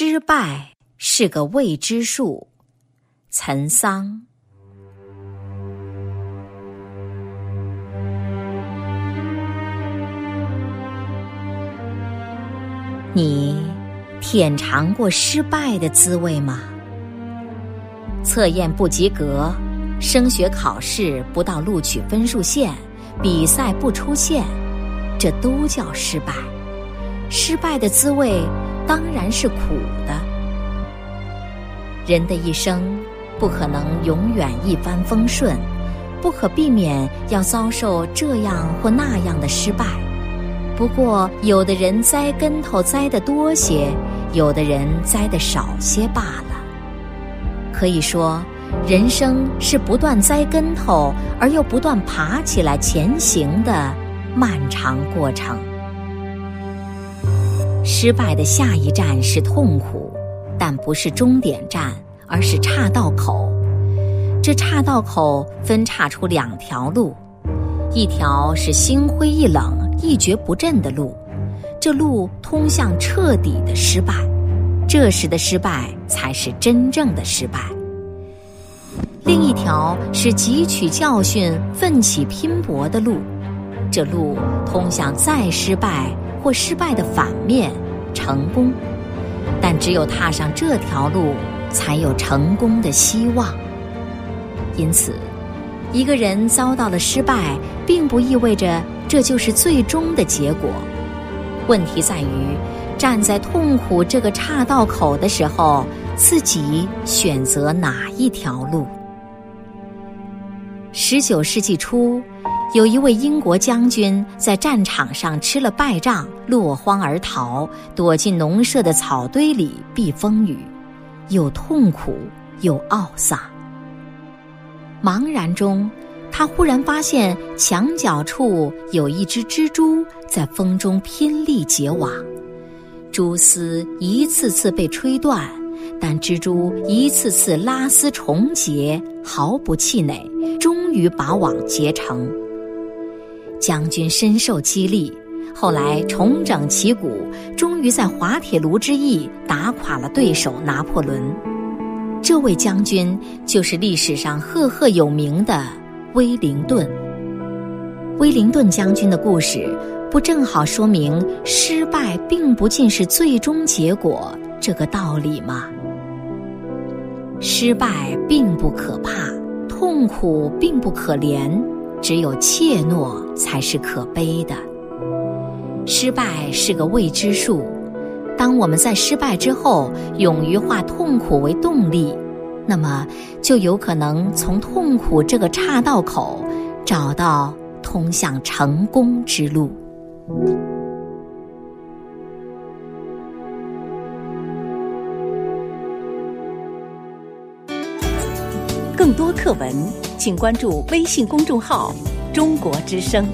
失败是个未知数。岑桑。你舔尝过失败的滋味吗？测验不及格，升学考试不到录取分数线，比赛不出现，这都叫失败。失败的滋味当然是苦的。人的一生不可能永远一帆风顺，不可避免要遭受这样或那样的失败。不过，有的人栽跟头栽得多些，有的人栽得少些罢了。可以说，人生是不断栽跟头而又不断爬起来前行的漫长过程。失败的下一站是痛苦，但不是终点站，而是岔道口。这岔道口分岔出两条路，一条是心灰意冷。一蹶不振的路，这路通向彻底的失败。这时的失败才是真正的失败。另一条是汲取教训、奋起拼搏的路，这路通向再失败或失败的反面——成功。但只有踏上这条路，才有成功的希望。因此，一个人遭到了失败，并不意味着。这就是最终的结果。问题在于，站在痛苦这个岔道口的时候，自己选择哪一条路？十九世纪初，有一位英国将军在战场上吃了败仗，落荒而逃，躲进农舍的草堆里避风雨，又痛苦又懊丧。茫然中。他忽然发现墙角处有一只蜘蛛在风中拼力结网，蛛丝一次次被吹断，但蜘蛛一次次拉丝重结，毫不气馁，终于把网结成。将军深受激励，后来重整旗鼓，终于在滑铁卢之役打垮了对手拿破仑。这位将军就是历史上赫赫有名的。威灵顿，威灵顿将军的故事，不正好说明失败并不尽是最终结果这个道理吗？失败并不可怕，痛苦并不可怜，只有怯懦才是可悲的。失败是个未知数，当我们在失败之后，勇于化痛苦为动力。那么，就有可能从痛苦这个岔道口找到通向成功之路。更多课文，请关注微信公众号“中国之声”。